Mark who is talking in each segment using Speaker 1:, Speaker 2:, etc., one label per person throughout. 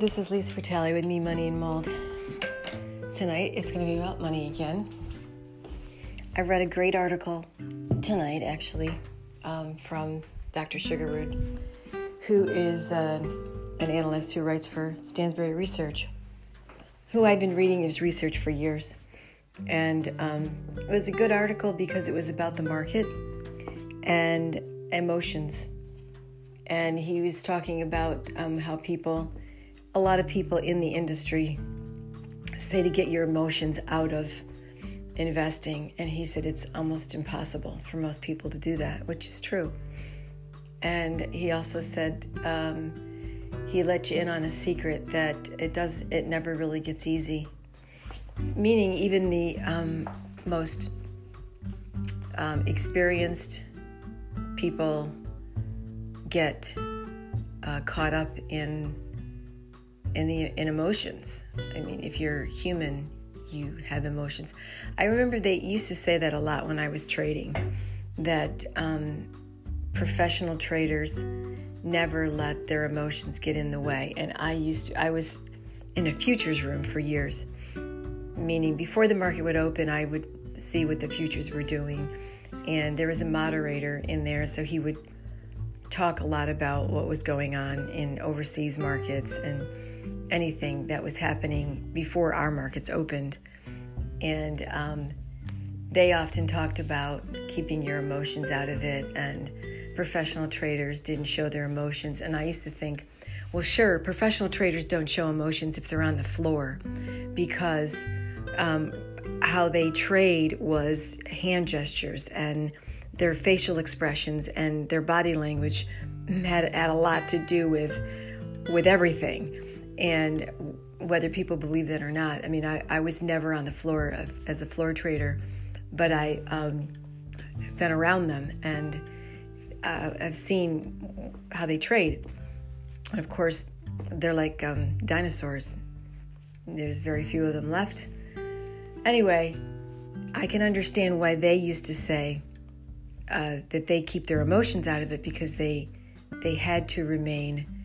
Speaker 1: this is Lisa Fratelli with Me, Money, and Mold. Tonight it's going to be about money again. I read a great article tonight, actually, um, from Dr. Sjuggerud, who is uh, an analyst who writes for Stansberry Research, who I've been reading his research for years. And um, it was a good article because it was about the market and emotions. And he was talking about um, how people a lot of people in the industry say to get your emotions out of investing. And he said it's almost impossible for most people to do that, which is true. And he also said um, he let you in on a secret that it does, it never really gets easy. Meaning, even the um, most um, experienced people get uh, caught up in in the in emotions. I mean, if you're human, you have emotions. I remember they used to say that a lot when I was trading, that um, professional traders never let their emotions get in the way. And I used to, I was in a futures room for years, meaning before the market would open, I would see what the futures were doing. And there was a moderator in there, so he would talk a lot about what was going on in overseas markets and anything that was happening before our markets opened. And um, they often talked about keeping your emotions out of it, and professional traders didn't show their emotions. And I used to think, well, sure, professional traders don't show emotions if they're on the floor because um, how they trade was hand gestures and their facial expressions and their body language had, had a lot to do with with everything and whether people believe that or not, I mean, I, I was never on the floor of, as a floor trader, but I um, been around them and uh, I've seen how they trade. And of course, they're like um, dinosaurs. There's very few of them left. Anyway, I can understand why they used to say uh, that they keep their emotions out of it because they they had to remain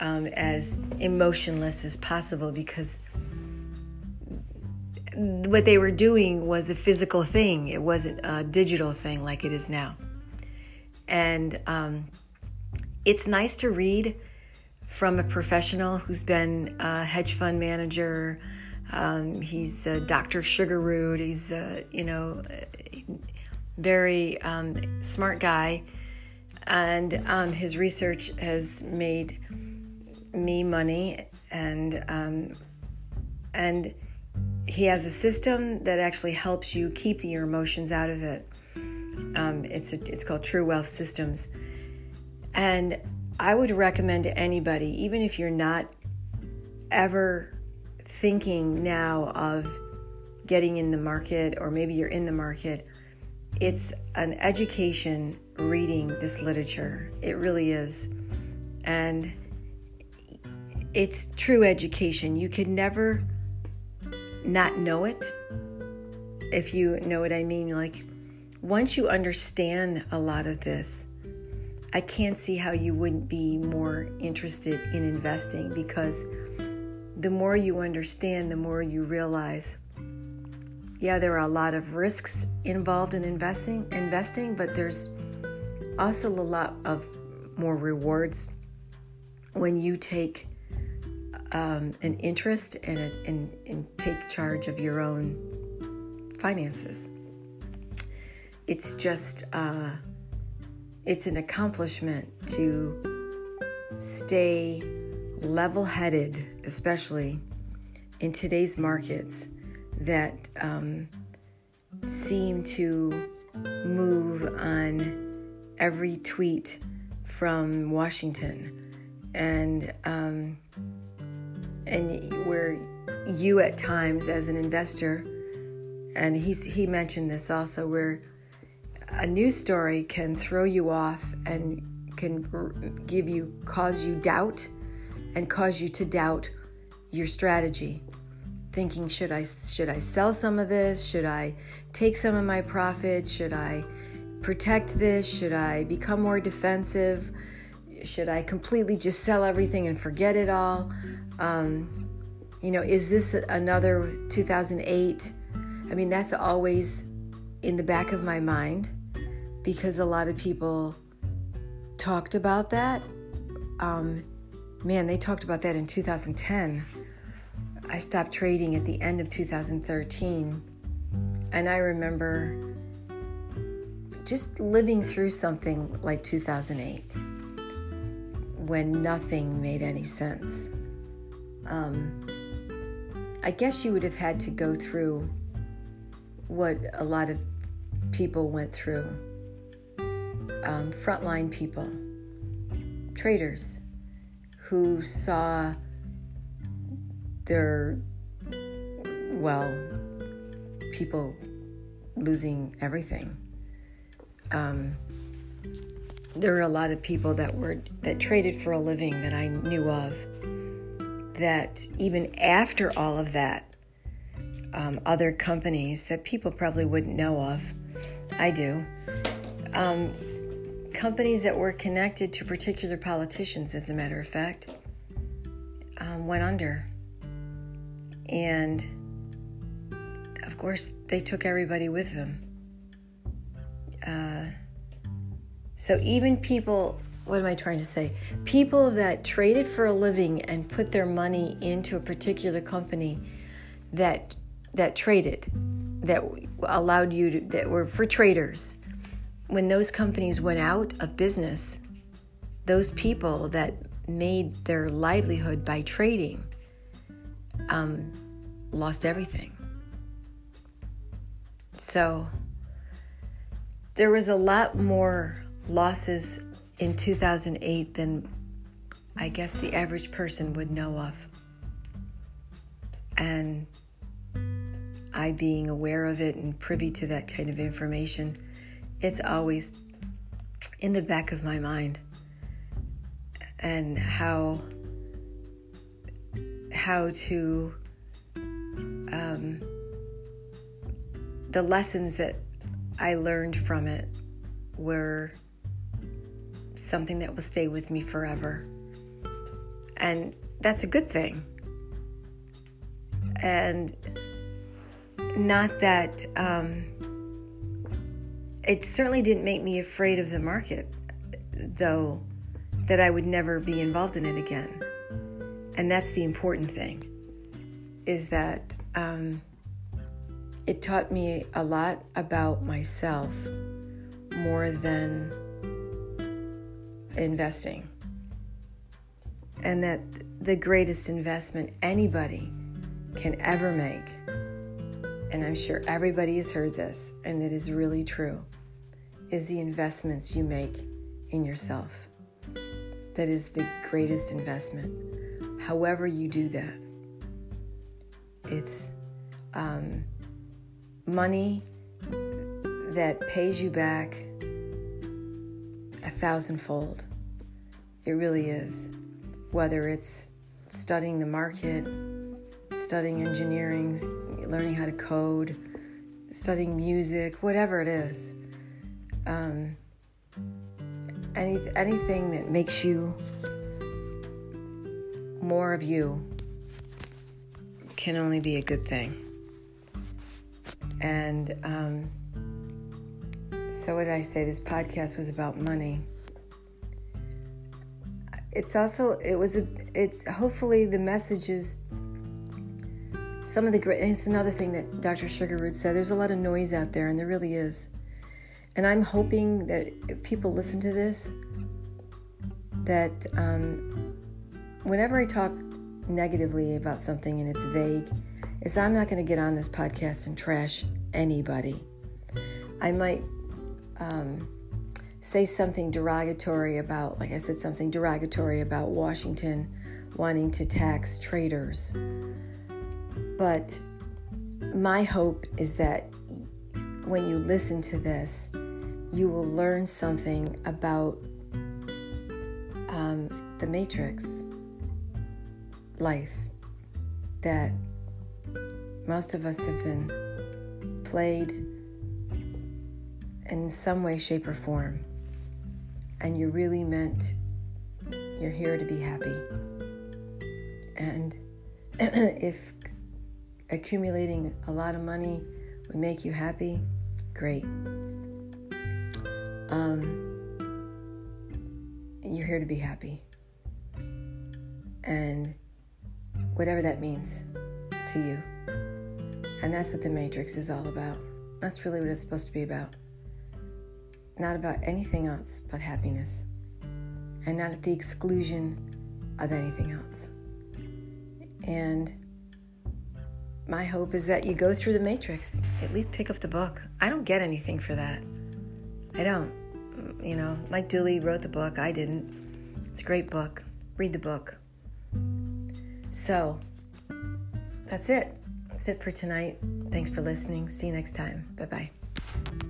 Speaker 1: um, as emotionless as possible because what they were doing was a physical thing, it wasn't a digital thing like it is now. And um, it's nice to read from a professional who's been a hedge fund manager. Um, he's uh, Dr. Sjuggerud. He's, uh, you know, very um, smart guy. And um, his research has made me money and um, and he has a system that actually helps you keep your emotions out of it. Um, it's a, it's called True Wealth Systems, and I would recommend to anybody, even if you're not ever thinking now of getting in the market, or maybe you're in the market, it's an education reading this literature. It really is, and it's true education. You could never not know it if you know what I mean. Like, once you understand a lot of this, I can't see how you wouldn't be more interested in investing because the more you understand, the more you realize yeah, there are a lot of risks involved in investing, investing, but there's also a lot of more rewards when you take um, an interest and, a, and, and take charge of your own finances. It's just, uh, it's an accomplishment to stay level headed, especially in today's markets that um, seem to move on every tweet from Washington. And um, and where you at times as an investor and he's, he mentioned this also where a news story can throw you off and can give you cause you doubt and cause you to doubt your strategy. Thinking should i should i sell some of this? Should i take some of my profits should i protect this? Should i become more defensive? Should i completely just sell everything and forget it all Um, you know, is this another 2008? I mean, that's always in the back of my mind because a lot of people talked about that. Um, man, they talked about that in 2010. I stopped trading at the end of 2013. And I remember just living through something like 2008 when nothing made any sense. Um, I guess you would have had to go through what a lot of people went through um, frontline people, traders who saw their, well, people losing everything. Um, there were a lot of people that were that traded for a living that I knew of that even after all of that um, other companies that people probably wouldn't know of I do um, companies that were connected to particular politicians as a matter of fact um, went under. And of course they took everybody with them. Uh, so even people, what am I trying to say? People that traded for a living and put their money into a particular company that that traded, that allowed you to, that were for traders. When those companies went out of business, those people that made their livelihood by trading um, lost everything. So there was a lot more losses in 2008 than I guess the average person would know of. And I being aware of it and privy to that kind of information, it's always in the back of my mind. And how how to um, the lessons that I learned from it were something that will stay with me forever. And that's a good thing. And not that um, it certainly didn't make me afraid of the market, though, that I would never be involved in it again. And that's the important thing, is that um, it taught me a lot about myself more than investing. And that the greatest investment anybody can ever make, and I'm sure everybody has heard this, and it is really true, is the investments you make in yourself. That is the greatest investment. However, you do that, it's um, money that pays you back a thousandfold. It really is. Whether it's studying the market, studying engineering, learning how to code, studying music, whatever it is. Um, any, anything that makes you more of you can only be a good thing. And um, so, what did I say? This podcast was about money. It's also, it was, a, it's hopefully the messages. Some of the great, it's another thing that Dr. Sjuggerud said. There's a lot of noise out there, and there really is. And I'm hoping that if people listen to this, that um, whenever I talk negatively about something and it's vague, is I'm not going to get on this podcast and trash anybody. I might um, say something derogatory about, like I said, something derogatory about Washington wanting to tax traders. But my hope is that when you listen to this, you will learn something about um, the Matrix life that most of us have been played in some way, shape, or form, and you're really meant, you're here to be happy. And if accumulating a lot of money would make you happy, great. Um, you're here to be happy. And whatever that means to you. And that's what the Matrix is all about. That's really what it's supposed to be about. Not about anything else but happiness. And not at the exclusion of anything else. And my hope is that you go through the Matrix, at least pick up the book. I don't get anything for that. I don't. You know, Mike Dooley wrote the book, I didn't. It's a great book. Read the book. So, that's it. That's it for tonight. Thanks for listening. See you next time. Bye bye.